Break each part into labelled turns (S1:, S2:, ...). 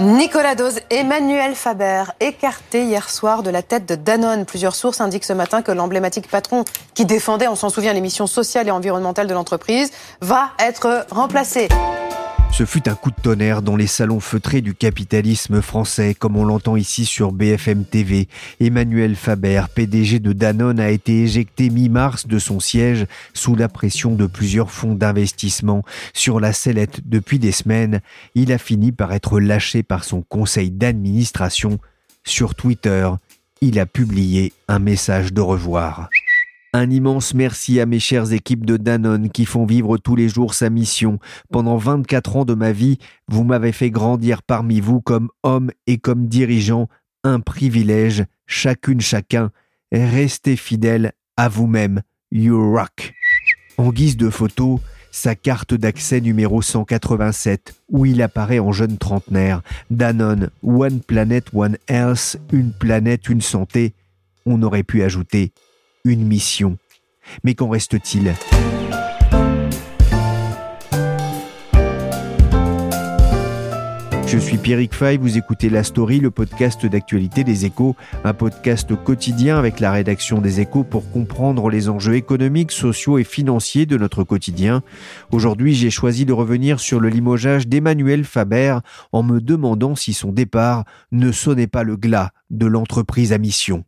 S1: Nicolas Dose, Emmanuel Faber, écarté hier soir de la tête de Danone. Plusieurs sources indiquent ce matin que l'emblématique patron qui défendait, on s'en souvient, les missions sociales et environnementales de l'entreprise, va être remplacé.
S2: Ce fut un coup de tonnerre dans les salons feutrés du capitalisme français, comme on l'entend ici sur BFM TV. Emmanuel Faber, PDG de Danone, a été éjecté mi-mars de son siège sous la pression de plusieurs fonds d'investissement. Sur la sellette depuis des semaines, il a fini par être lâché par son conseil d'administration. Sur Twitter, il a publié un message de revoir. Un immense merci à mes chères équipes de Danone qui font vivre tous les jours sa mission. Pendant 24 ans de ma vie, vous m'avez fait grandir parmi vous comme homme et comme dirigeant. Un privilège, chacune chacun. Restez fidèle à vous-même. You rock. En guise de photo, sa carte d'accès numéro 187, où il apparaît en jeune trentenaire. Danone, One Planet, One Health, une planète, une santé. On aurait pu ajouter une mission. Mais qu'en reste-t-il? Je suis Pierrick Fay, vous écoutez La Story, le podcast d'actualité des échos, un podcast quotidien avec la rédaction des échos pour comprendre les enjeux économiques, sociaux et financiers de notre quotidien. Aujourd'hui, j'ai choisi de revenir sur le limogeage d'Emmanuel Faber en me demandant si son départ ne sonnait pas le glas de l'entreprise à mission.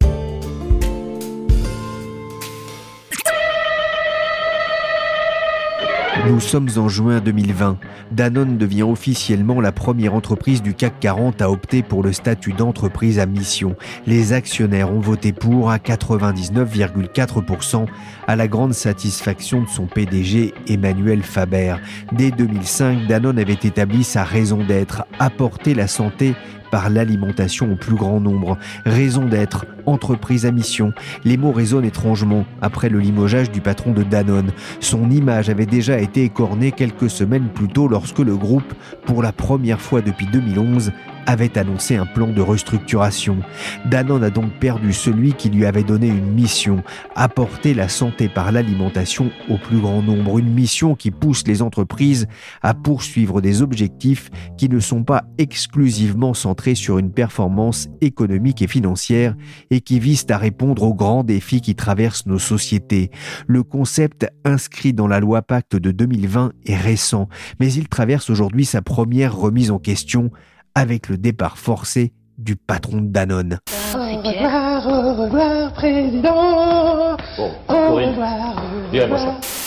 S2: Nous sommes en juin 2020. Danone devient officiellement la première entreprise du CAC 40 à opter pour le statut d'entreprise à mission. Les actionnaires ont voté pour à 99,4% à la grande satisfaction de son PDG Emmanuel Faber. Dès 2005, Danone avait établi sa raison d'être, apporter la santé par l'alimentation au plus grand nombre. Raison d'être, entreprise à mission. Les mots résonnent étrangement après le limogeage du patron de Danone. Son image avait déjà été écornée quelques semaines plus tôt lorsque le groupe, pour la première fois depuis 2011, avait annoncé un plan de restructuration. Danone a donc perdu celui qui lui avait donné une mission, apporter la santé par l'alimentation au plus grand nombre, une mission qui pousse les entreprises à poursuivre des objectifs qui ne sont pas exclusivement centrés sur une performance économique et financière et qui visent à répondre aux grands défis qui traversent nos sociétés. Le concept inscrit dans la loi Pacte de 2020 est récent, mais il traverse aujourd'hui sa première remise en question avec le départ forcé du patron de Danone.
S1: Au revoir, au revoir, président. au revoir.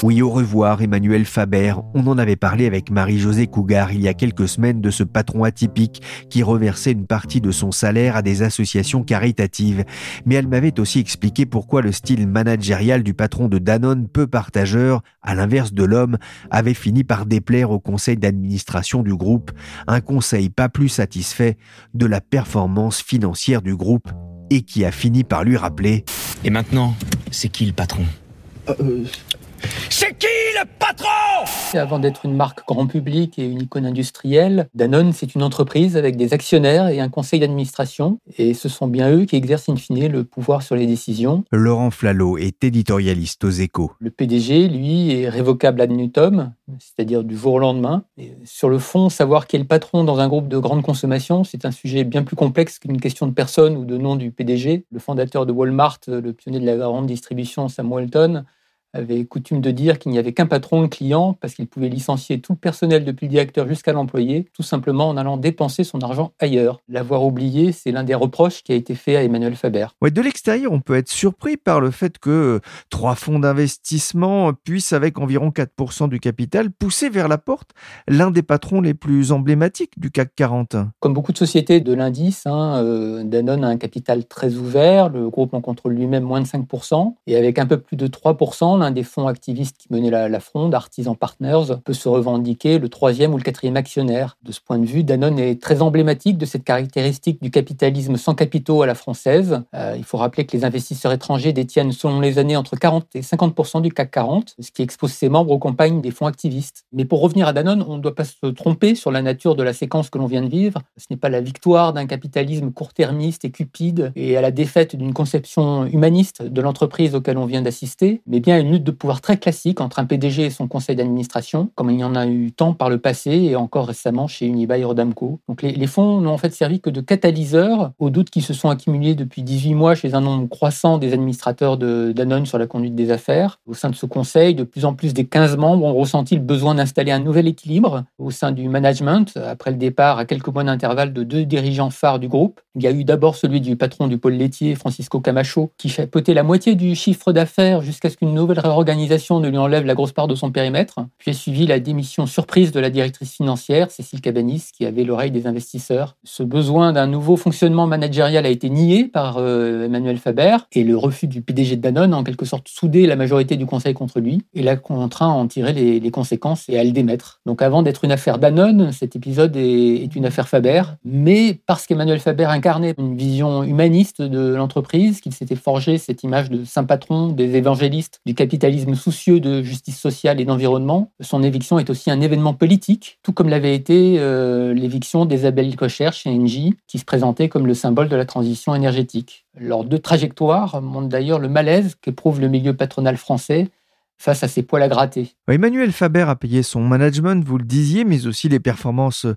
S2: Oui, au revoir Emmanuel Faber. On en avait parlé avec Marie-Josée Cougar il y a quelques semaines de ce patron atypique qui reversait une partie de son salaire à des associations caritatives. Mais elle m'avait aussi expliqué pourquoi le style managérial du patron de Danone, peu partageur, à l'inverse de l'homme, avait fini par déplaire au conseil d'administration du groupe, un conseil pas plus satisfait de la performance financière du groupe et qui a fini par lui rappeler
S3: Et maintenant, c'est qui le patron? C'est qui le patron?
S4: Avant d'être une marque grand public et une icône industrielle, Danone, c'est une entreprise avec des actionnaires et un conseil d'administration. Et ce sont bien eux qui exercent in fine le pouvoir sur les décisions.
S2: Laurent Flalot est éditorialiste aux échos.
S4: Le PDG, lui, est révocable ad nutum, c'est-à-dire du jour au lendemain. Et sur le fond, savoir qui est le patron dans un groupe de grande consommation, c'est un sujet bien plus complexe qu'une question de personne ou de nom du PDG. Le fondateur de Walmart, le pionnier de la grande distribution, Sam Walton, avait coutume de dire qu'il n'y avait qu'un patron de client parce qu'il pouvait licencier tout le personnel depuis le directeur jusqu'à l'employé, tout simplement en allant dépenser son argent ailleurs. L'avoir oublié, c'est l'un des reproches qui a été fait à Emmanuel Faber.
S2: Ouais, de l'extérieur, on peut être surpris par le fait que trois fonds d'investissement puissent, avec environ 4% du capital, pousser vers la porte l'un des patrons les plus emblématiques du CAC 40.
S4: Comme beaucoup de sociétés de l'indice, hein, euh, Danone a un capital très ouvert, le groupe en contrôle lui-même moins de 5%, et avec un peu plus de 3%, l'un des fonds activistes qui menait la, la fronde, Artisan Partners, peut se revendiquer le troisième ou le quatrième actionnaire. De ce point de vue, Danone est très emblématique de cette caractéristique du capitalisme sans capitaux à la française. Euh, il faut rappeler que les investisseurs étrangers détiennent selon les années entre 40 et 50% du CAC 40, ce qui expose ses membres aux campagnes des fonds activistes. Mais pour revenir à Danone, on ne doit pas se tromper sur la nature de la séquence que l'on vient de vivre. Ce n'est pas la victoire d'un capitalisme court-termiste et cupide et à la défaite d'une conception humaniste de l'entreprise auquel on vient d'assister, mais bien une de pouvoir très classique entre un PDG et son conseil d'administration, comme il y en a eu tant par le passé et encore récemment chez Unibail Rodamco. Donc les, fonds n'ont en fait servi que de catalyseur aux doutes qui se sont accumulés depuis 18 mois chez un nombre croissant des administrateurs de sur la conduite des affaires. Au sein de ce conseil, de plus en plus des 15 membres ont ressenti le besoin d'installer un nouvel équilibre au sein du management après le départ à quelques mois d'intervalle de deux dirigeants phares du groupe. Il y a eu d'abord celui du patron du pôle laitier, Francisco Camacho, qui chapeautait la moitié du chiffre d'affaires jusqu'à ce qu'une nouvelle réorganisation ne lui enlève la grosse part de son périmètre. Puis a suivi la démission surprise de la directrice financière, Cécile Cabanis, qui avait l'oreille des investisseurs. Ce besoin d'un nouveau fonctionnement managérial a été nié par euh, Emmanuel Faber et le refus du PDG de Danone a en quelque sorte soudé la majorité du conseil contre lui et l'a contraint à en tirer les, conséquences et à le démettre. Donc avant d'être une affaire Danone, cet épisode est, est une affaire Faber, mais parce qu'Emmanuel Faber incarnait une vision humaniste de l'entreprise, qu'il s'était forgé cette image de saint patron, des évangélistes, du capitalisme soucieux de justice sociale et d'environnement, son éviction est aussi un événement politique, tout comme l'avait été euh, l'éviction d'Isabelle Cocher chez Engie, qui se présentait comme le symbole de la transition énergétique. Leurs deux trajectoires montrent d'ailleurs le malaise qu'éprouve le milieu patronal français face à ses poils à gratter.
S2: Emmanuel Faber a payé son management, vous le disiez, mais aussi les performances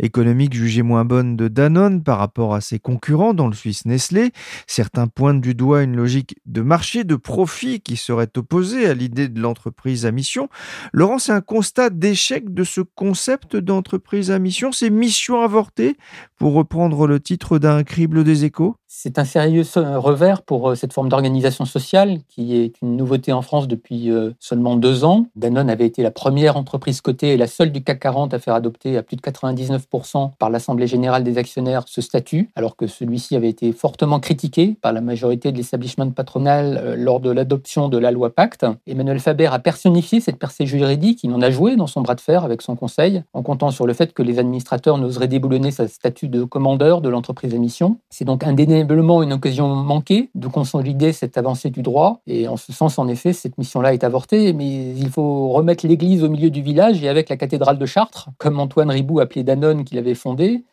S2: économiques jugées moins bonnes de Danone par rapport à ses concurrents, dont le Suisse Nestlé. Certains pointent du doigt une logique de marché, de profit qui serait opposée à l'idée de l'entreprise à mission. Laurent, c'est un constat d'échec de ce concept d'entreprise à mission, ces missions avortées, pour reprendre le titre d'un crible des échos?
S4: C'est un sérieux revers pour euh, cette forme d'organisation sociale qui est une nouveauté en France depuis euh, seulement deux ans. Danone avait été la première entreprise cotée et la seule du CAC 40 à faire adopter à plus de 99% par l'Assemblée générale des actionnaires ce statut, alors que celui-ci avait été fortement critiqué par la majorité de l'establishment patronal euh, lors de l'adoption de la loi Pacte. Emmanuel Faber a personnifié cette percée juridique, il en a joué dans son bras de fer avec son conseil, en comptant sur le fait que les administrateurs n'oseraient déboulonner sa de commandeur de l'entreprise à mission. C'est donc indéniablement une occasion manquée de consolider cette avancée du droit. Et en ce sens, en effet, cette mission-là est avortée, mais il faut remettre l'église au milieu du village et avec la cathédrale de Chartres, comme Antoine Ribou appelait Danone qui l'avait fondée,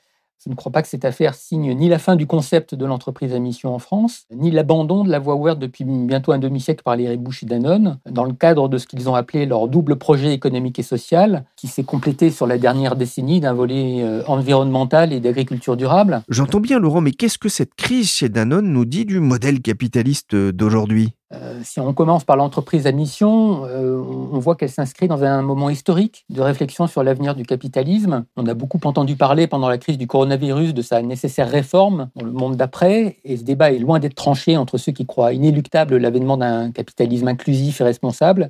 S4: je ne crois pas que cette affaire signe ni la fin du concept de l'entreprise à mission en France, ni l'abandon de la voie ouverte depuis bientôt un demi-siècle par les Ribouche et dans le cadre de ce qu'ils ont appelé leur double projet économique et social, qui s'est complété sur la dernière décennie d'un volet euh, environnemental et d'agriculture durable.
S2: J'entends bien, Laurent, mais qu'est-ce que cette crise chez Danone nous dit du modèle capitaliste d'aujourd'hui?
S4: Euh, si on commence par l'entreprise à mission, euh, on voit qu'elle s'inscrit dans un moment historique de réflexion sur l'avenir du capitalisme. On a beaucoup entendu parler pendant la crise du coronavirus de sa nécessaire réforme dans le monde d'après, et ce débat est loin d'être tranché entre ceux qui croient inéluctable l'avènement d'un capitalisme inclusif et responsable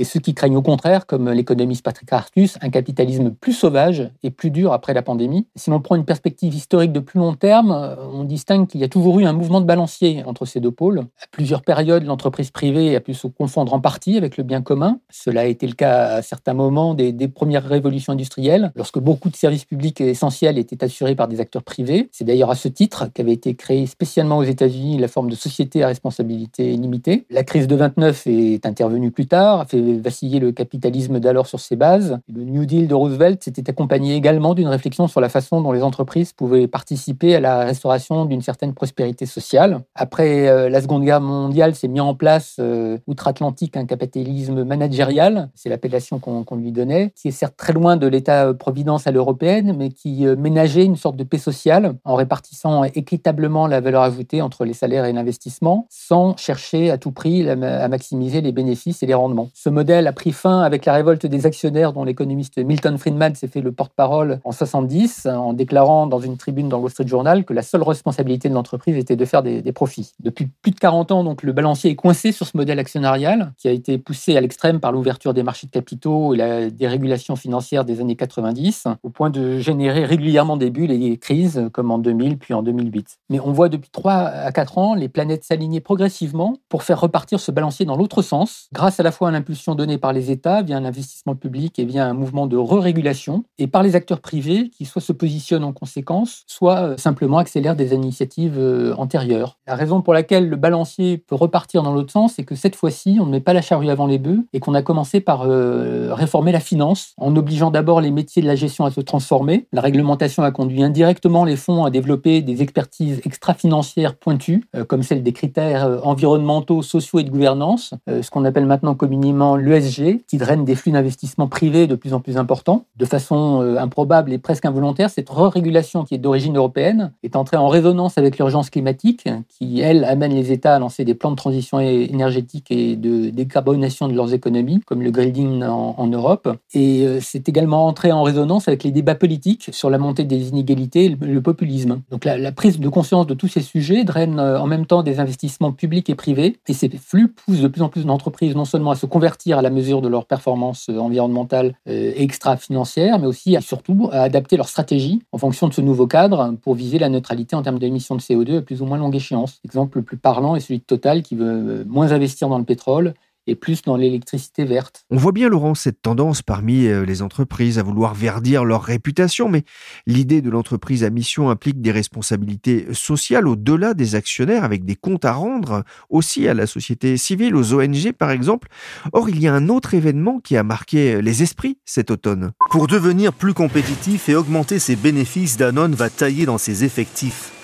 S4: et ceux qui craignent au contraire, comme l'économiste Patrick Artus, un capitalisme plus sauvage et plus dur après la pandémie. Si l'on prend une perspective historique de plus long terme, euh, on distingue qu'il y a toujours eu un mouvement de balancier entre ces deux pôles. À plusieurs périodes, l'entreprise privée a pu se confondre en partie avec le bien commun. Cela a été le cas à certains moments des, des premières révolutions industrielles, lorsque beaucoup de services publics essentiels étaient assurés par des acteurs privés. C'est d'ailleurs à ce titre qu'avait été créée spécialement aux États-Unis la forme de société à responsabilité limitée. La crise de 29 est intervenue plus tard, a fait vaciller le capitalisme d'alors sur ses bases. Le New Deal de Roosevelt s'était accompagné également d'une réflexion sur la façon dont les entreprises pouvaient participer à la restauration d'une certaine prospérité sociale. Après euh, la Seconde Guerre mondiale, s'est mis en place euh, outre-Atlantique un capitalisme managérial, c'est l'appellation qu'on lui donnait, qui est certes très loin de l'État-providence à l'européenne, mais qui ménageait une sorte de paix sociale en répartissant équitablement la valeur ajoutée entre les salaires et l'investissement, sans chercher à tout prix à maximiser les bénéfices et les rendements. Ce modèle a pris fin avec la révolte des actionnaires dont l'économiste Milton Friedman s'est fait le porte-parole en 70 en déclarant dans une tribune dans le Wall Street Journal que la seule responsabilité de l'entreprise était de faire des, profits. Depuis plus de 40 ans, donc, le balancier est coincé sur ce modèle actionnarial qui a été poussé à l'extrême par l'ouverture des marchés de capitaux et la dérégulation financière des années 90 au point de générer régulièrement des bulles et des crises comme en 2000 puis en 2008. Mais on voit depuis 3 à 4 ans les planètes s'aligner progressivement pour faire repartir ce balancier dans l'autre sens, grâce à la fois à l'impulsion donnée par les États via un investissement public et via un mouvement de re-régulation, et par les acteurs privés qui soit se positionnent en conséquence, soit euh, simplement accélèrent des initiatives euh, antérieures. La raison pour laquelle le balancier peut repartir dans l'autre sens, c'est que cette fois-ci, on ne met pas la charrue avant les bœufs et qu'on a commencé par euh, réformer la finance en obligeant d'abord les métiers de la gestion à se transformer. La réglementation a conduit indirectement les fonds à développer des expertises extra-financières pointues, comme celle des critères environnementaux, sociaux et de gouvernance, ce qu'on appelle maintenant communément l'ESG, qui draine des flux d'investissement privés de plus en plus importants. De façon euh, improbable et presque involontaire, cette re-régulation qui est d'origine européenne est entrée en résonance avec l'urgence climatique, qui, elle, amène les États à lancer des plans de transition énergétique et de décarbonation de leurs économies, comme le Green en, Europe. Et euh, c'est également entré en résonance avec les débats politiques sur la montée des inégalités et le, populisme. Donc la, la, prise de conscience de tous ces sujets draine euh, en même temps des investissements publics et privés, et ces flux poussent de plus en plus d'entreprises non seulement à se convertir à la mesure de leur performance euh, environnementale euh, et extra-financière, mais aussi à, surtout à adapter leur stratégie en fonction de ce nouveau cadre pour viser la neutralité en termes d'émissions de CO2 à plus ou moins longue échéance. L'exemple le plus parlant est celui de Total qui veut moins investir dans le pétrole et plus dans l'électricité verte.
S2: On voit bien, Laurent, cette tendance parmi euh, les entreprises à vouloir verdir leur réputation, mais l'idée de l'entreprise à mission implique des responsabilités sociales au-delà des actionnaires, avec des comptes à rendre aussi à la société civile, aux ONG par exemple. Or, il y a un autre événement qui a marqué les esprits cet automne.
S5: Pour devenir plus compétitif et augmenter ses bénéfices, Danone va tailler dans ses effectifs.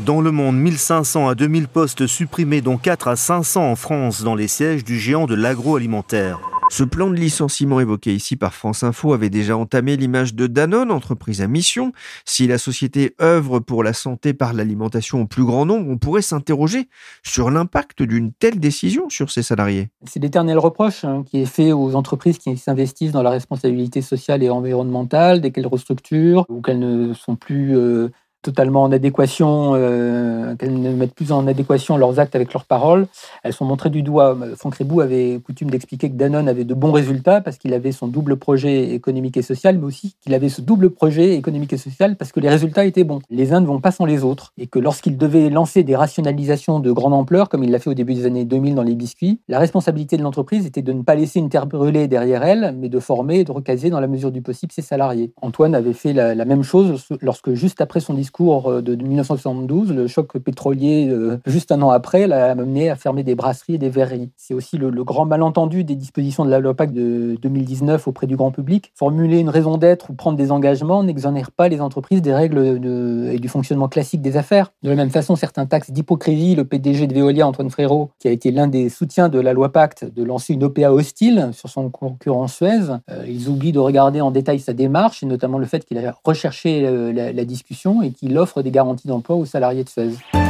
S5: Dans le monde, 1500 à 2000 postes supprimés, dont 4 à 500 en France, dans les sièges du géant de l'agroalimentaire.
S2: Ce plan de licenciement évoqué ici par France Info avait déjà entamé l'image de Danone, entreprise à mission. Si la société œuvre pour la santé par l'alimentation au plus grand nombre, on pourrait s'interroger sur l'impact d'une telle décision sur ses salariés.
S4: C'est l'éternel reproche hein, qui est fait aux entreprises qui s'investissent dans la responsabilité sociale et environnementale dès qu'elles restructurent ou qu'elles ne sont plus euh, totalement en adéquation, euh, qu'elles ne mettent plus en adéquation leurs actes avec leurs paroles. Elles sont montrées du doigt. Franck avait coutume d'expliquer que Danone avait de bons résultats parce qu'il avait son double projet économique et social, mais aussi qu'il avait ce double projet économique et social parce que les résultats étaient bons. Les uns ne vont pas sans les autres. Et que lorsqu'il devait lancer des rationalisations de grande ampleur, comme il l'a fait au début des années 2000 dans les biscuits, la responsabilité de l'entreprise était de ne pas laisser une terre brûlée derrière elle, mais de former et de recaser dans la mesure du possible ses salariés. Antoine avait fait la même chose lorsque, juste après son discours, cours euh, de 1972, le choc pétrolier, euh, juste un an après, l'a amené à fermer des brasseries et des verreries. C'est aussi le, grand malentendu des dispositions de la loi PAC de 2019 auprès du grand public. Formuler une raison d'être ou prendre des engagements n'exonère pas les entreprises des règles et du fonctionnement classique des affaires. De la même façon, certains taxes d'hypocrisie, le PDG de Veolia, Antoine Frérot, qui a été l'un des soutiens de la loi Pacte, de lancer une OPA hostile sur son concurrent Suez, euh, ils oublient de regarder en détail sa démarche et notamment le fait qu'il a recherché la, la discussion et qu'il il offre des garanties d'emploi aux salariés de Suez.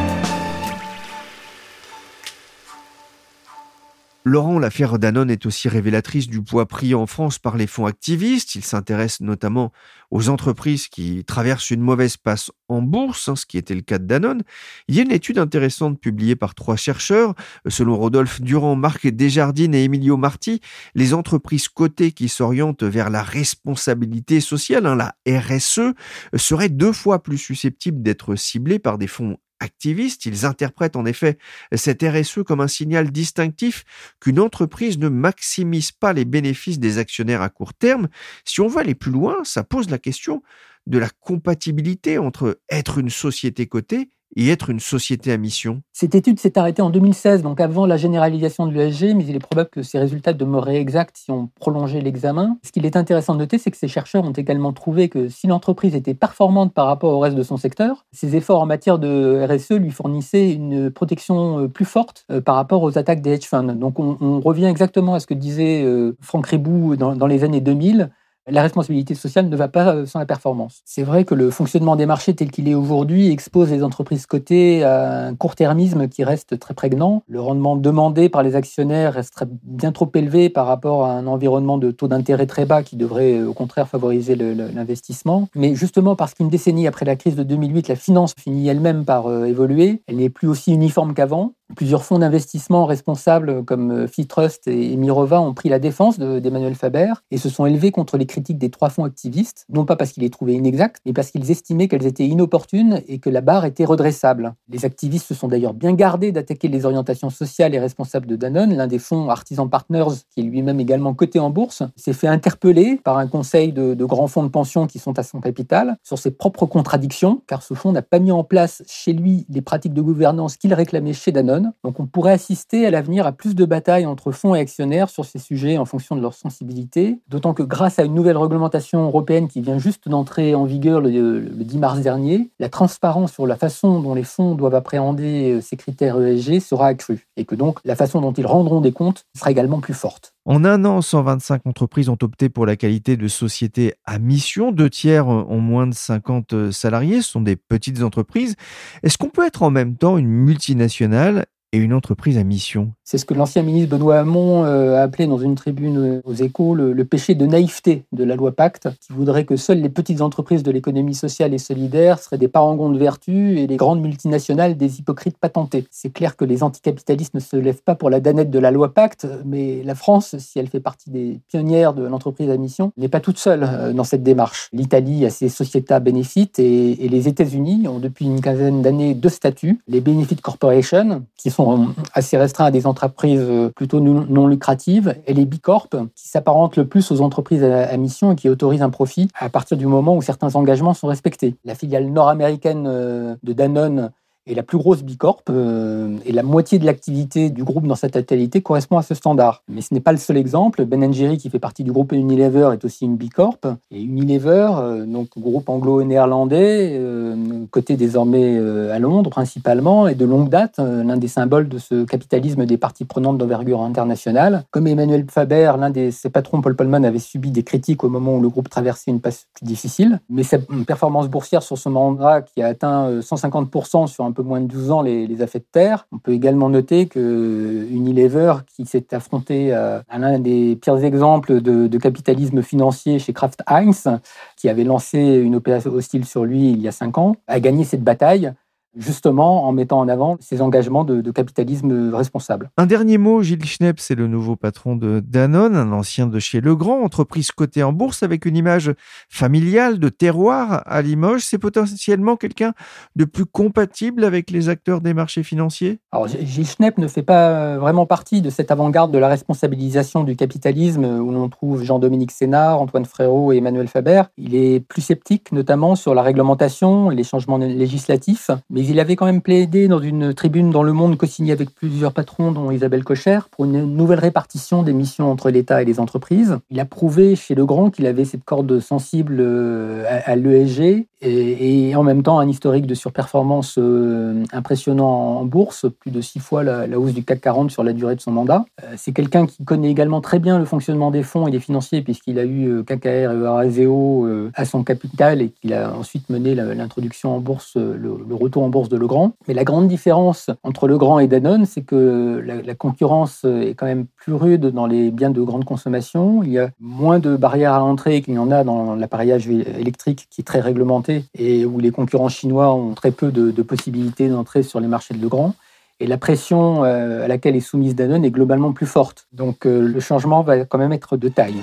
S2: Laurent, l'affaire Danone est aussi révélatrice du poids pris en France par les fonds activistes. Il s'intéresse notamment aux entreprises qui traversent une mauvaise passe en bourse, hein, ce qui était le cas de Danone. Il y a une étude intéressante publiée par trois chercheurs. Selon Rodolphe Durand, Marc Desjardines et Emilio Marti, les entreprises cotées qui s'orientent vers la responsabilité sociale, hein, la RSE, seraient deux fois plus susceptibles d'être ciblées par des fonds activistes, ils interprètent en effet cette RSE comme un signal distinctif qu'une entreprise ne maximise pas les bénéfices des actionnaires à court terme. Si on veut aller plus loin, ça pose la question de la compatibilité entre être une société cotée et être une société à mission
S4: Cette étude s'est arrêtée en 2016, donc avant la généralisation de l'ESG, mais il est probable que ces résultats demeuraient exacts si on prolongeait l'examen. Ce qu'il est intéressant de noter, c'est que ces chercheurs ont également trouvé que si l'entreprise était performante par rapport au reste de son secteur, ses efforts en matière de RSE lui fournissaient une protection euh, plus forte euh, par rapport aux attaques des hedge funds. Donc on, revient exactement à ce que disait euh, Franck Ribou dans, dans les années 2000 la responsabilité sociale ne va pas euh, sans la performance. C'est vrai que le fonctionnement des marchés tel qu'il est aujourd'hui expose les entreprises cotées à un court-termisme qui reste très prégnant. Le rendement demandé par les actionnaires reste bien trop élevé par rapport à un environnement de taux d'intérêt très bas qui devrait euh, au contraire favoriser l'investissement. Mais justement parce qu'une décennie après la crise de 2008, la finance finit elle-même par euh, évoluer, elle n'est plus aussi uniforme qu'avant. Plusieurs fonds d'investissement responsables comme Fitrust et Mirova ont pris la défense d'Emmanuel Faber et se sont élevés contre les critique des trois fonds activistes, non pas parce qu'ils les trouvaient inexacts, mais parce qu'ils estimaient qu'elles étaient inopportunes et que la barre était redressable. Les activistes se sont d'ailleurs bien gardés d'attaquer les orientations sociales et responsables de Danone. L'un des fonds Artisan Partners, qui est lui-même également coté en bourse, s'est fait interpeller par un conseil de, de grands fonds de pension qui sont à son capital sur ses propres contradictions, car ce fonds n'a pas mis en place chez lui les pratiques de gouvernance qu'il réclamait chez Danone. Donc on pourrait assister à l'avenir à plus de batailles entre fonds et actionnaires sur ces sujets en fonction de leur sensibilité, d'autant que grâce à une nouvelle réglementation européenne qui vient juste d'entrer en vigueur le, 10 mars dernier, la transparence sur la façon dont les fonds doivent appréhender euh, ces critères ESG sera accrue. Et que donc la façon dont ils rendront des comptes sera également plus forte.
S2: En un an, 125 entreprises ont opté pour la qualité de société à mission. Deux tiers ont moins de 50 salariés. Ce sont des petites entreprises. Est-ce qu'on peut être en même temps une multinationale une entreprise à mission.
S4: C'est ce que l'ancien ministre Benoît Hamon euh, a appelé dans une tribune aux échos le, péché de naïveté de la loi Pacte, qui voudrait que seules les petites entreprises de l'économie sociale et solidaire seraient des parangons de vertu et les grandes multinationales des hypocrites patentés. C'est clair que les anticapitalistes ne se lèvent pas pour la danette de la loi Pacte, mais la France, si elle fait partie des pionnières de l'entreprise à mission, n'est pas toute seule euh, dans cette démarche. L'Italie a ses Società Benefit et, et les États-Unis ont depuis une quinzaine d'années deux statuts, les Benefit Corporation, qui sont assez restreints à des entreprises euh, plutôt non lucratives, et les Bicorp, qui s'apparentent le plus aux entreprises à mission et qui autorisent un profit à partir du moment où certains engagements sont respectés. La filiale nord-américaine euh, de Danone et la plus grosse bicorp, euh, et la moitié de l'activité du groupe dans sa totalité correspond à ce standard. Mais ce n'est pas le seul exemple. Ben Jerry, qui fait partie du groupe Unilever, est aussi une bicorp. Et Unilever, euh, donc groupe anglo-néerlandais, euh, coté désormais à Londres principalement, et de longue date l'un des symboles de ce capitalisme des parties prenantes d'envergure internationale. Comme Emmanuel Faber, l'un de ses patrons, Paul Polman, avait subi des critiques au moment où le groupe traversait une passe difficile. Mais sa performance boursière sur ce mandat, qui a atteint 150% sur un peu moins de 12 ans les, a fait de terre. On peut également noter que Unilever, qui s'est affronté à, l'un des pires exemples de, capitalisme financier chez Kraft Heinz, qui avait lancé une opération hostile sur lui il y a cinq ans, a gagné cette bataille justement en mettant en avant ses engagements de, capitalisme responsable.
S2: Un dernier mot, Gilles Schnepp, c'est le nouveau patron de Danone, un ancien de chez Legrand, entreprise cotée en bourse avec une image familiale de terroir à Limoges. C'est potentiellement quelqu'un de plus compatible avec les acteurs des marchés financiers?
S4: Alors, Gilles Schnepp ne fait pas vraiment partie de cette avant-garde de la responsabilisation du capitalisme où l'on trouve Jean-Dominique Sénard, Antoine Frérot et Emmanuel Faber. Il est plus sceptique notamment sur la réglementation, les changements législatifs, mais il avait quand même plaidé dans une tribune dans Le Monde co-signée avec plusieurs patrons, dont Isabelle Cocher, pour une nouvelle répartition des missions entre l'État et les entreprises. Il a prouvé chez Legrand qu'il avait cette corde sensible euh, à, l'ESG et, en même temps un historique de surperformance euh, impressionnant en bourse, plus de six fois la, hausse du CAC 40 sur la durée de son mandat. Euh, c'est quelqu'un qui connaît également très bien le fonctionnement des fonds et des financiers, puisqu'il a eu KKR et Eurazeo à son capital et qu'il a ensuite mené l'introduction en bourse, le retour en bourse de Legrand. Mais la grande différence entre Legrand et Danone, c'est que la, concurrence est quand même plus rude dans les biens de grande consommation. Il y a moins de barrières à l'entrée qu'il y en a dans l'appareillage électrique qui est très réglementé et où les concurrents chinois ont très peu de, possibilités d'entrer sur les marchés de Legrand. Et la pression euh, à laquelle est soumise Danone est globalement plus forte. Donc euh, le changement va quand même être de taille.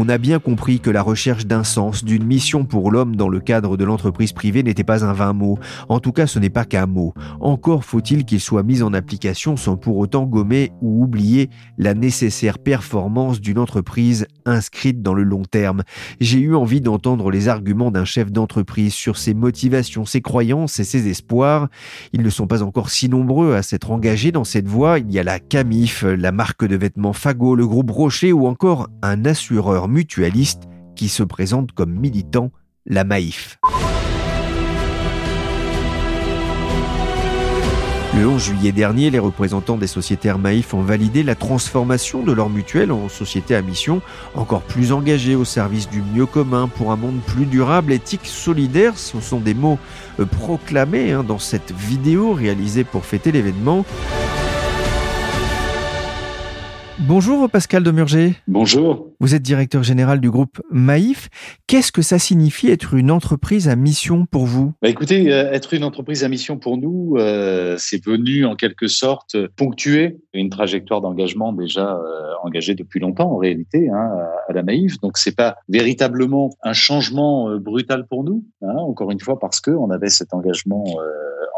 S2: On a bien compris que la recherche d'un sens, d'une mission pour l'homme dans le cadre de l'entreprise privée n'était pas un vain mot. En tout cas, ce n'est pas qu'un mot. Encore faut-il qu'il soit mis en application sans pour autant gommer ou oublier la nécessaire performance d'une entreprise inscrite dans le long terme. J'ai eu envie d'entendre les arguments d'un chef d'entreprise sur ses motivations, ses croyances et ses espoirs. Ils ne sont pas encore si nombreux à s'être engagés dans cette voie. Il y a la Camif, la marque de vêtements Fago, le groupe Rocher ou encore un assureur mutualiste qui se présente comme militant, la Maïf. Le 11 juillet dernier, les représentants des sociétaires Maïf ont validé la transformation de leur mutuelle en société à mission encore plus engagée au service du mieux commun pour un monde plus durable, éthique, solidaire. Ce sont des mots euh, proclamés hein, dans cette vidéo réalisée pour fêter l'événement. Bonjour Pascal Demurger.
S6: Bonjour.
S2: Vous êtes directeur général du groupe Maïf. Qu'est-ce que ça signifie être une entreprise à mission pour vous?
S6: Bah Écoutez, euh, être une entreprise à mission pour nous, euh, c'est venu en quelque sorte ponctuer une trajectoire d'engagement déjà euh, engagée depuis longtemps en réalité hein, à la Maïf. Donc c'est pas véritablement un changement brutal pour nous. Hein, encore une fois parce que on avait cet engagement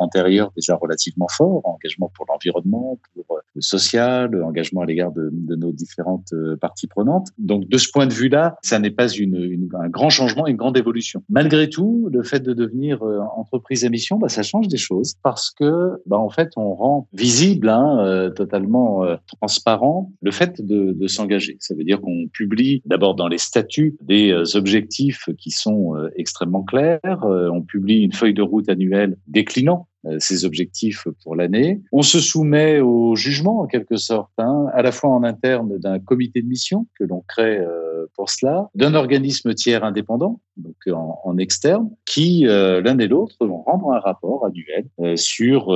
S6: antérieur déjà relativement fort, engagement pour l'environnement, pour le social, engagement à l'égard de nos différentes euh, parties prenantes. Donc, de ce point de vue-là, ça n'est pas une, un grand changement, une grande évolution. Malgré tout, le fait de devenir euh, entreprise à mission, bah, ça change des choses parce que, bah, en fait, on rend visible, hein, euh, totalement transparent, le fait de, de s'engager. Ça veut dire qu'on publie d'abord dans les statuts des objectifs qui sont extrêmement clairs. on publie une feuille de route annuelle déclinant euh, ses objectifs pour l'année. On se soumet au jugement en quelque sorte, hein, à la fois en interne d'un comité de mission que l'on crée euh, pour cela, d'un organisme tiers indépendant, donc en, externe, qui euh, l'un et l'autre vont rendre un rapport annuel sur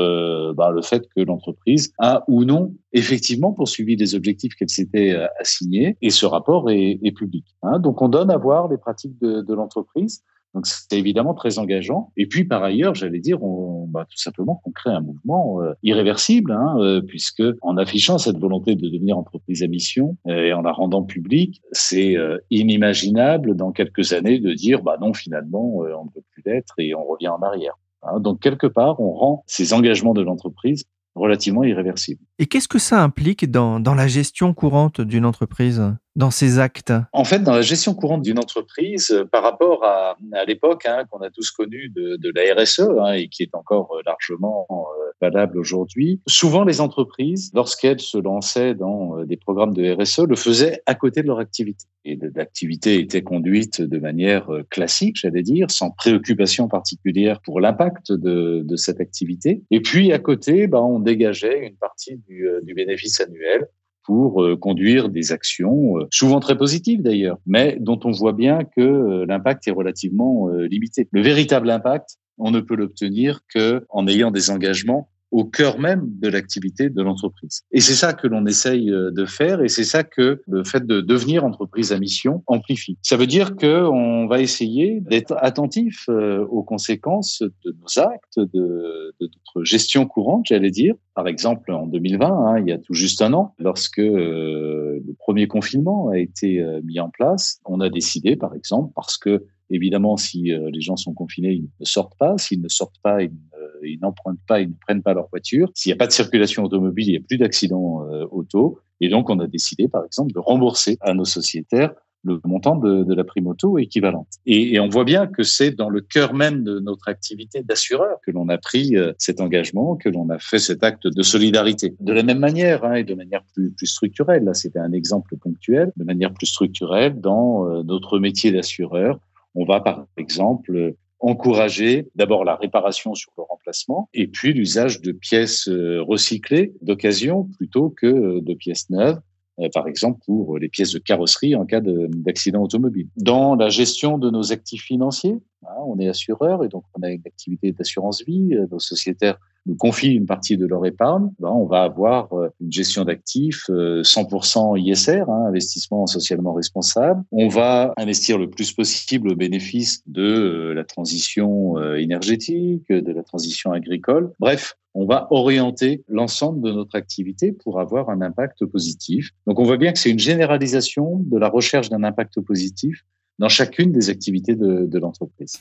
S6: bah, le fait que l'entreprise a ou non effectivement poursuivi des objectifs qu'elle s'était assignés, et ce rapport est, public. Hein. Donc on donne à voir les pratiques de l'entreprise donc c'est évidemment très engageant. Et puis par ailleurs, j'allais dire, on, bah, tout simplement qu'on crée un mouvement euh, irréversible, hein, euh, puisque en affichant cette volonté de devenir entreprise à mission euh, et en la rendant publique, c'est inimaginable dans quelques années de dire, bah non, finalement, on ne peut plus l'être et on revient en arrière. Hein. donc quelque part, on rend ces engagements de l'entreprise relativement irréversibles.
S2: Et qu'est-ce que ça implique dans, dans la gestion courante d'une entreprise dans ces actes?
S6: En fait, dans la gestion courante d'une entreprise, euh, par rapport à, à l'époque hein, qu'on a tous connu de, de la RSE hein, et qui est encore euh, largement euh, valable aujourd'hui, souvent les entreprises, lorsqu'elles se lançaient dans des programmes de RSE, le faisaient à côté de leur activité. Et l'activité était conduite de manière classique, j'allais dire, sans préoccupation particulière pour l'impact de, de, cette activité. Et puis à côté, bah, on dégageait une partie du, du bénéfice annuel pour euh, conduire des actions, euh, souvent très positives d'ailleurs, mais dont on voit bien que euh, l'impact est relativement limité. Le véritable impact, on ne peut l'obtenir que en ayant des engagements au cœur même de l'activité de l'entreprise. Et c'est ça que l'on essaye de faire et c'est ça que le fait de devenir entreprise à mission amplifie. Ça veut dire qu'on va essayer d'être attentif aux conséquences de nos actes, de, notre gestion courante, j'allais dire, par exemple, en 2020, hein, il y a tout juste un an, lorsque euh, le premier confinement a été euh, mis en place, on a décidé, par exemple, parce que évidemment, si euh, les gens sont confinés, ils ne sortent pas. S'ils ne sortent pas, ils, n'empruntent pas, ils ne prennent pas leur voiture. S'il n'y a pas de circulation automobile, il n'y a plus d'accidents auto. Et donc, on a décidé, par exemple, de rembourser à nos sociétaires le montant de, de la prime auto équivalente. Et, et, on voit bien que c'est dans le cœur même de notre activité d'assureur que l'on a pris euh, cet engagement, que l'on a fait cet acte de solidarité. De la même manière hein, et de manière plus, plus structurelle, là c'était un exemple ponctuel, de manière plus structurelle dans euh, notre métier d'assureur, on va par exemple encourager d'abord la réparation sur le remplacement et puis l'usage de pièces euh, recyclées d'occasion plutôt que de pièces neuves euh, par exemple pour les pièces de carrosserie en cas d'accident automobile. Dans la gestion de nos actifs financiers, hein, on est assureur et donc on a une activité d'assurance vie. Euh, nos sociétaires nous confient une partie de leur épargne, ben, on va avoir euh, une gestion d'actifs 100% ISR, hein, investissement socialement responsable. On va investir le plus possible au bénéfice de la transition énergétique, de la transition agricole. Bref, on va orienter l'ensemble de notre activité pour avoir un impact positif. Donc on voit bien que c'est une généralisation de la recherche d'un impact positif dans chacune des activités de l'entreprise.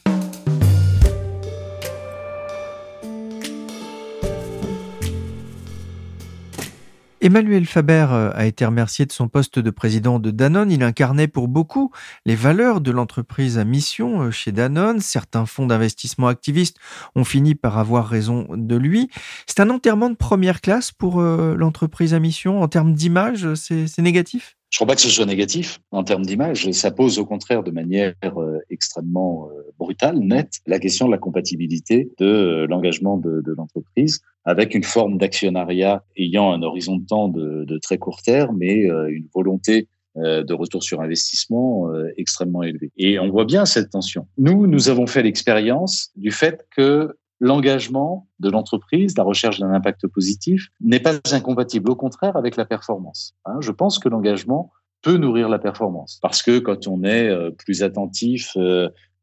S2: Emmanuel Faber euh, a été remercié de son poste de président de Danone. Il incarnait pour beaucoup les valeurs de l'entreprise à mission euh, chez Danone. Certains fonds d'investissement activistes ont fini par avoir raison de lui. C'est un enterrement de première classe pour euh, l'entreprise à mission. En termes d'image, c'est négatif?
S6: Je ne crois pas que ce soit négatif en termes d'image. Ça pose au contraire de manière extrêmement brutale, nette, la question de la compatibilité de l'engagement de, l'entreprise avec une forme d'actionnariat ayant un horizon de temps de, très court terme euh, une volonté euh, de retour sur investissement euh, extrêmement élevé. Et on voit bien cette tension. Nous, nous avons fait l'expérience du fait que l'engagement de l'entreprise, la recherche d'un impact positif, n'est pas incompatible, au contraire, avec la performance. Hein, je pense que l'engagement peut nourrir la performance, parce que quand on est plus attentif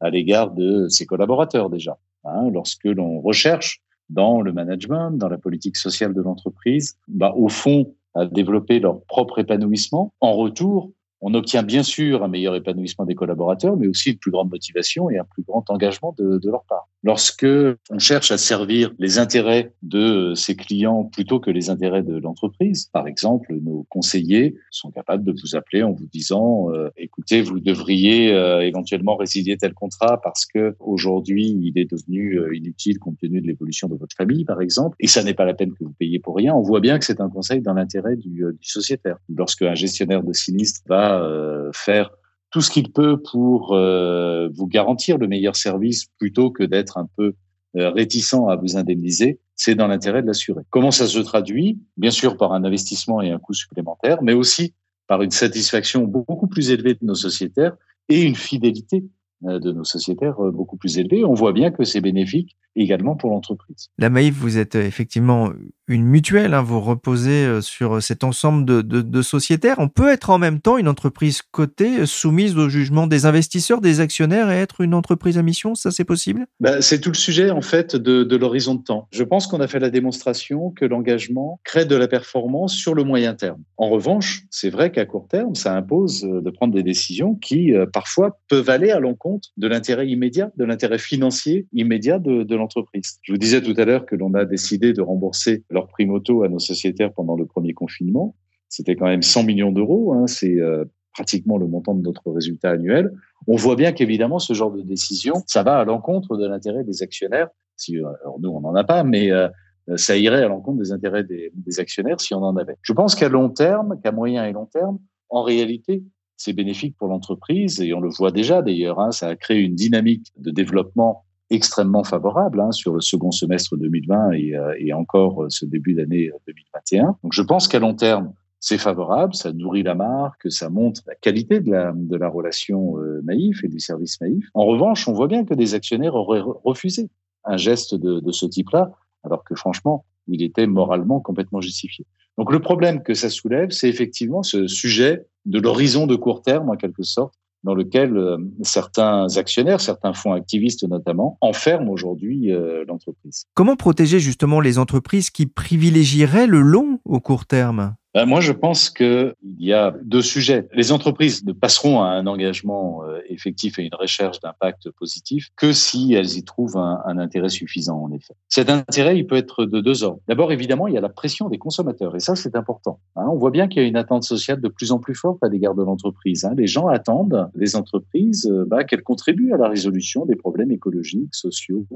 S6: à l'égard de ses collaborateurs déjà, hein, lorsque l'on recherche dans le management, dans la politique sociale de l'entreprise, bah, au fond, à développer leur propre épanouissement. En retour, on obtient bien sûr un meilleur épanouissement des collaborateurs, mais aussi une plus grande motivation et un plus grand engagement de leur part. Lorsque on cherche à servir les intérêts de ses clients plutôt que les intérêts de l'entreprise, par exemple, nos conseillers sont capables de vous appeler en vous disant euh, écoutez, vous devriez euh, éventuellement résilier tel contrat parce que aujourd'hui il est devenu euh, inutile compte tenu de l'évolution de votre famille, par exemple, et ça n'est pas la peine que vous payiez pour rien. On voit bien que c'est un conseil dans l'intérêt du, du sociétaire. Lorsque un gestionnaire de sinistre va euh, faire tout ce qu'il peut pour euh, vous garantir le meilleur service plutôt que d'être un peu euh, réticent à vous indemniser, c'est dans l'intérêt de l'assuré. Comment ça se traduit? Bien sûr par un investissement et un coût supplémentaire, mais aussi par une satisfaction beaucoup plus élevée de nos sociétaires et une fidélité de nos sociétaires beaucoup plus élevée. On voit bien que c'est bénéfique également pour l'entreprise.
S2: La Maïf, vous êtes effectivement une mutuelle, hein, vous reposez euh, sur cet ensemble de, de, de, sociétaires. On peut être en même temps une entreprise cotée, euh, soumise au jugement des investisseurs, des actionnaires et être une entreprise à mission, ça c'est possible?
S6: Ben, C'est tout le sujet en fait de, de l'horizon de temps. Je pense qu'on a fait la démonstration que l'engagement crée de la performance sur le moyen terme. En revanche, c'est vrai qu'à court terme, ça impose euh, de prendre des décisions qui parfois peuvent aller à l'encontre de l'intérêt immédiat, de l'intérêt financier immédiat de, l'entreprise. Je vous disais tout à l'heure que l'on a décidé de rembourser leur prime auto à nos sociétaires pendant le premier confinement. C'était quand même 100 millions d'euros. Hein, c'est euh, pratiquement le montant de notre résultat annuel. On voit bien qu'évidemment, ce genre de décision, ça va à l'encontre de l'intérêt des actionnaires. Si, euh, nous, on n'en a pas, mais euh, ça irait à l'encontre des intérêts des, actionnaires si on en avait. Je pense qu'à long terme, qu'à moyen et long terme, en réalité, c'est bénéfique pour l'entreprise et on le voit déjà d'ailleurs. Hein, ça a créé une dynamique de développement extrêmement favorable hein, sur le second semestre 2020 et, euh, et encore euh, ce début d'année 2021. Donc je pense qu'à long terme, c'est favorable, ça nourrit la marque, ça montre la qualité de la, relation euh, et du service naïf. En revanche, on voit bien que des actionnaires auraient refusé un geste de ce type-là, alors que franchement, il était moralement complètement justifié. Donc le problème que ça soulève, c'est effectivement ce sujet de l'horizon de court terme, en quelque sorte, dans lequel euh, certains actionnaires, certains fonds activistes notamment, enferment aujourd'hui euh, l'entreprise.
S2: Comment protéger justement les entreprises qui privilégieraient le long au court terme?
S6: Ben, moi, je pense qu'il y a deux sujets. Les entreprises ne passeront à un engagement euh, effectif et une recherche d'impact positif que si elles y trouvent un, intérêt suffisant, en effet. Cet intérêt, il peut être de deux ordres. D'abord, évidemment, il y a la pression des consommateurs, et ça, c'est important. Hein, on voit bien qu'il y a une attente sociale de plus en plus forte à l'égard de l'entreprise. Hein. Les gens attendent des entreprises euh, bah, qu'elles contribuent à la résolution des problèmes écologiques, sociaux,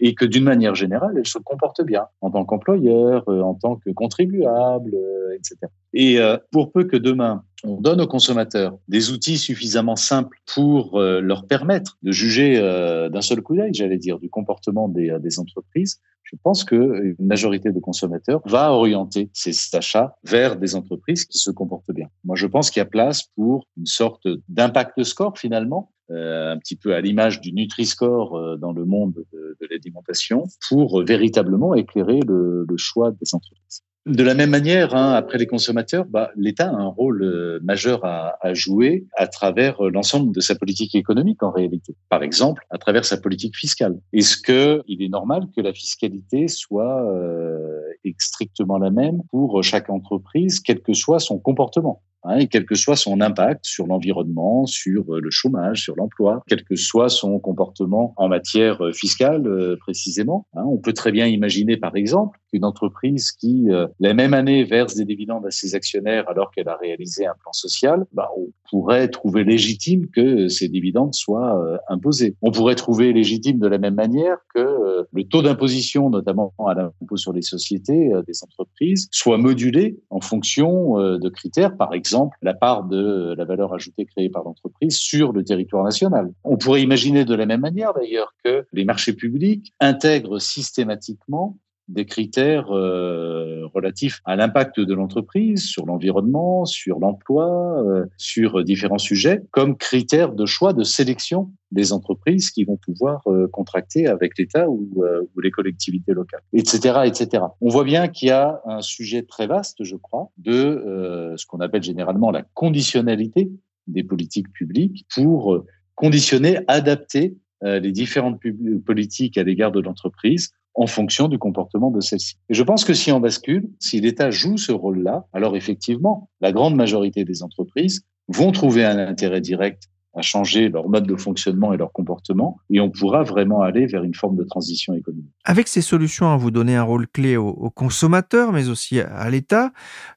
S6: et que d'une manière générale, elles se comportent bien en tant qu'employeur, en tant que contribuable, etc. Et euh, pour peu que demain, on donne aux consommateurs des outils suffisamment simples pour euh, leur permettre de juger euh, d'un seul coup d'œil, j'allais dire, du comportement des, entreprises, je pense qu'une majorité de consommateurs va orienter ses achats vers des entreprises qui se comportent bien. Moi, je pense qu'il y a place pour une sorte d'impact score finalement, un petit peu à l'image du Nutri-Score dans le monde de, l'alimentation pour véritablement éclairer le choix des entreprises. De la même manière, hein, après les consommateurs, bah, l'État a un rôle euh, majeur à, à, jouer à travers euh, l'ensemble de sa politique économique en réalité. Par exemple, à travers sa politique fiscale. Est-ce que il est normal que la fiscalité soit euh, strictement la même pour chaque entreprise, quel que soit son comportement Hein, et quel que soit son impact sur l'environnement, sur euh, le chômage, sur l'emploi, quel que soit son comportement en matière fiscale euh, précisément. Hein? On peut très bien imaginer, par exemple, qu'une entreprise qui, la même année, verse des dividendes à ses actionnaires alors qu'elle a réalisé un plan social, bah, on pourrait trouver légitime que ces dividendes soient imposés. On pourrait trouver légitime de la même manière que le taux d'imposition, notamment à l'impôt sur les sociétés des entreprises, soit modulé en fonction de critères, par exemple, la part de la valeur ajoutée créée par l'entreprise sur le territoire national. On pourrait imaginer de la même manière d'ailleurs que les marchés publics intègrent systématiquement des critères euh, relatifs à l'impact de l'entreprise sur l'environnement, sur l'emploi, euh, sur différents sujets, comme critères de choix de sélection des entreprises qui vont pouvoir euh, contracter avec l'État ou, ou, les collectivités locales, etc., etc. On voit bien qu'il y a un sujet très vaste, je crois, de ce qu'on appelle généralement la conditionnalité des politiques publiques pour conditionner, adapter les différentes politiques à l'égard de l'entreprise en fonction du comportement de celle-ci. Et je pense que si on bascule, si l'État joue ce rôle-là, alors effectivement, la grande majorité des entreprises vont trouver un intérêt direct à changer leur mode de fonctionnement et leur comportement, et on pourra vraiment aller vers une forme de transition économique.
S2: Avec ces solutions, vous donnez un rôle clé aux, consommateurs, mais aussi à l'État.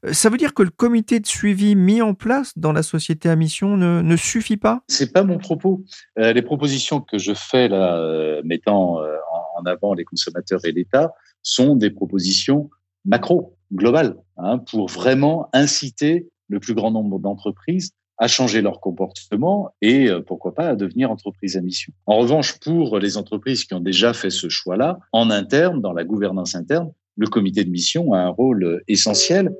S2: Euh, ça veut dire que le comité de suivi mis en place dans la société à mission ne, ne suffit pas?
S6: C'est pas mon propos. Euh, les propositions que je fais là, euh, mettant en avant les consommateurs et l'État, sont des propositions macro, globales, hein, pour vraiment inciter le plus grand nombre d'entreprises à changer leur comportement et euh, pourquoi pas à devenir entreprise à mission. En revanche, pour les entreprises qui ont déjà fait ce choix-là, en interne, dans la gouvernance interne, le comité de mission a un rôle essentiel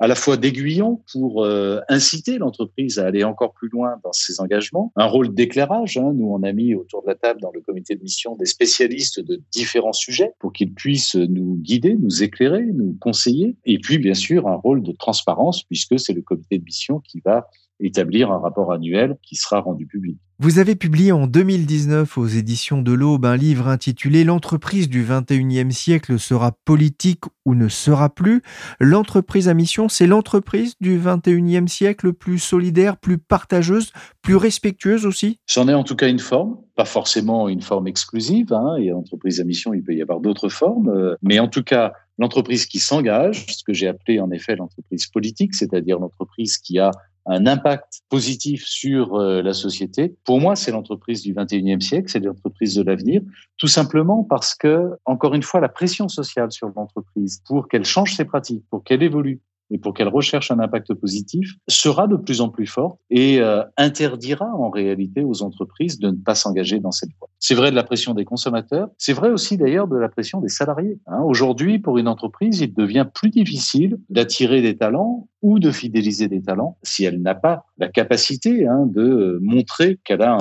S6: à la fois d'aiguillon pour euh, inciter l'entreprise à aller encore plus loin dans ses engagements, un rôle d'éclairage. Hein. Nous, on a mis autour de la table dans le comité de mission des spécialistes de différents sujets pour qu'ils puissent nous guider, nous éclairer, nous conseiller. Et puis, bien sûr, un rôle de transparence puisque c'est le comité de mission qui va établir un rapport annuel qui sera rendu public.
S2: Vous avez publié en 2019 aux éditions de l'Aube un livre intitulé L'entreprise du 21e siècle sera politique ou ne sera plus. L'entreprise à mission, c'est l'entreprise du 21e siècle plus solidaire, plus partageuse, plus respectueuse aussi?
S6: C'en est en tout cas une forme, pas forcément une forme exclusive. Hein, et l'entreprise à mission, il peut y avoir d'autres formes. Euh, mais en tout cas, l'entreprise qui s'engage, ce que j'ai appelé en effet l'entreprise politique, c'est-à-dire l'entreprise qui a un impact positif sur euh, la société. Pour moi, c'est l'entreprise du 21e siècle, c'est l'entreprise de l'avenir, tout simplement parce que, encore une fois, la pression sociale sur l'entreprise pour qu'elle change ses pratiques, pour qu'elle évolue, et pour qu'elle recherche un impact positif sera de plus en plus forte et euh, interdira en réalité aux entreprises de ne pas s'engager dans cette voie. C'est vrai de la pression des consommateurs, c'est vrai aussi d'ailleurs de la pression des salariés. Hein. Aujourd'hui, pour une entreprise, il devient plus difficile d'attirer des talents ou de fidéliser des talents si elle n'a pas la capacité hein, de montrer qu'elle a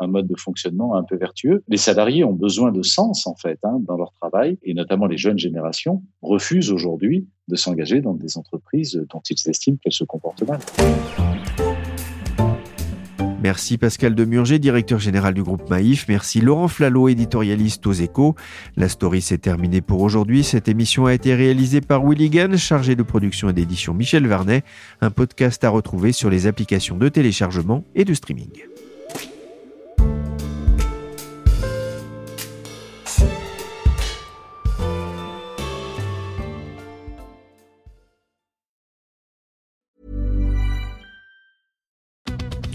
S6: un, mode de fonctionnement un peu vertueux. Les salariés ont besoin de sens en fait hein, dans leur travail et notamment les jeunes générations refusent aujourd'hui de s'engager dans des entreprises dont ils estiment qu'elles se comportent mal.
S2: Merci Pascal Demurger, directeur général du groupe Maïf. Merci Laurent Flalot, éditorialiste aux échos. La story s'est terminée pour aujourd'hui. Cette émission a été réalisée par Willy Gann, chargé de production et d'édition Michel Varnet. Un podcast à retrouver sur les applications de téléchargement et de streaming.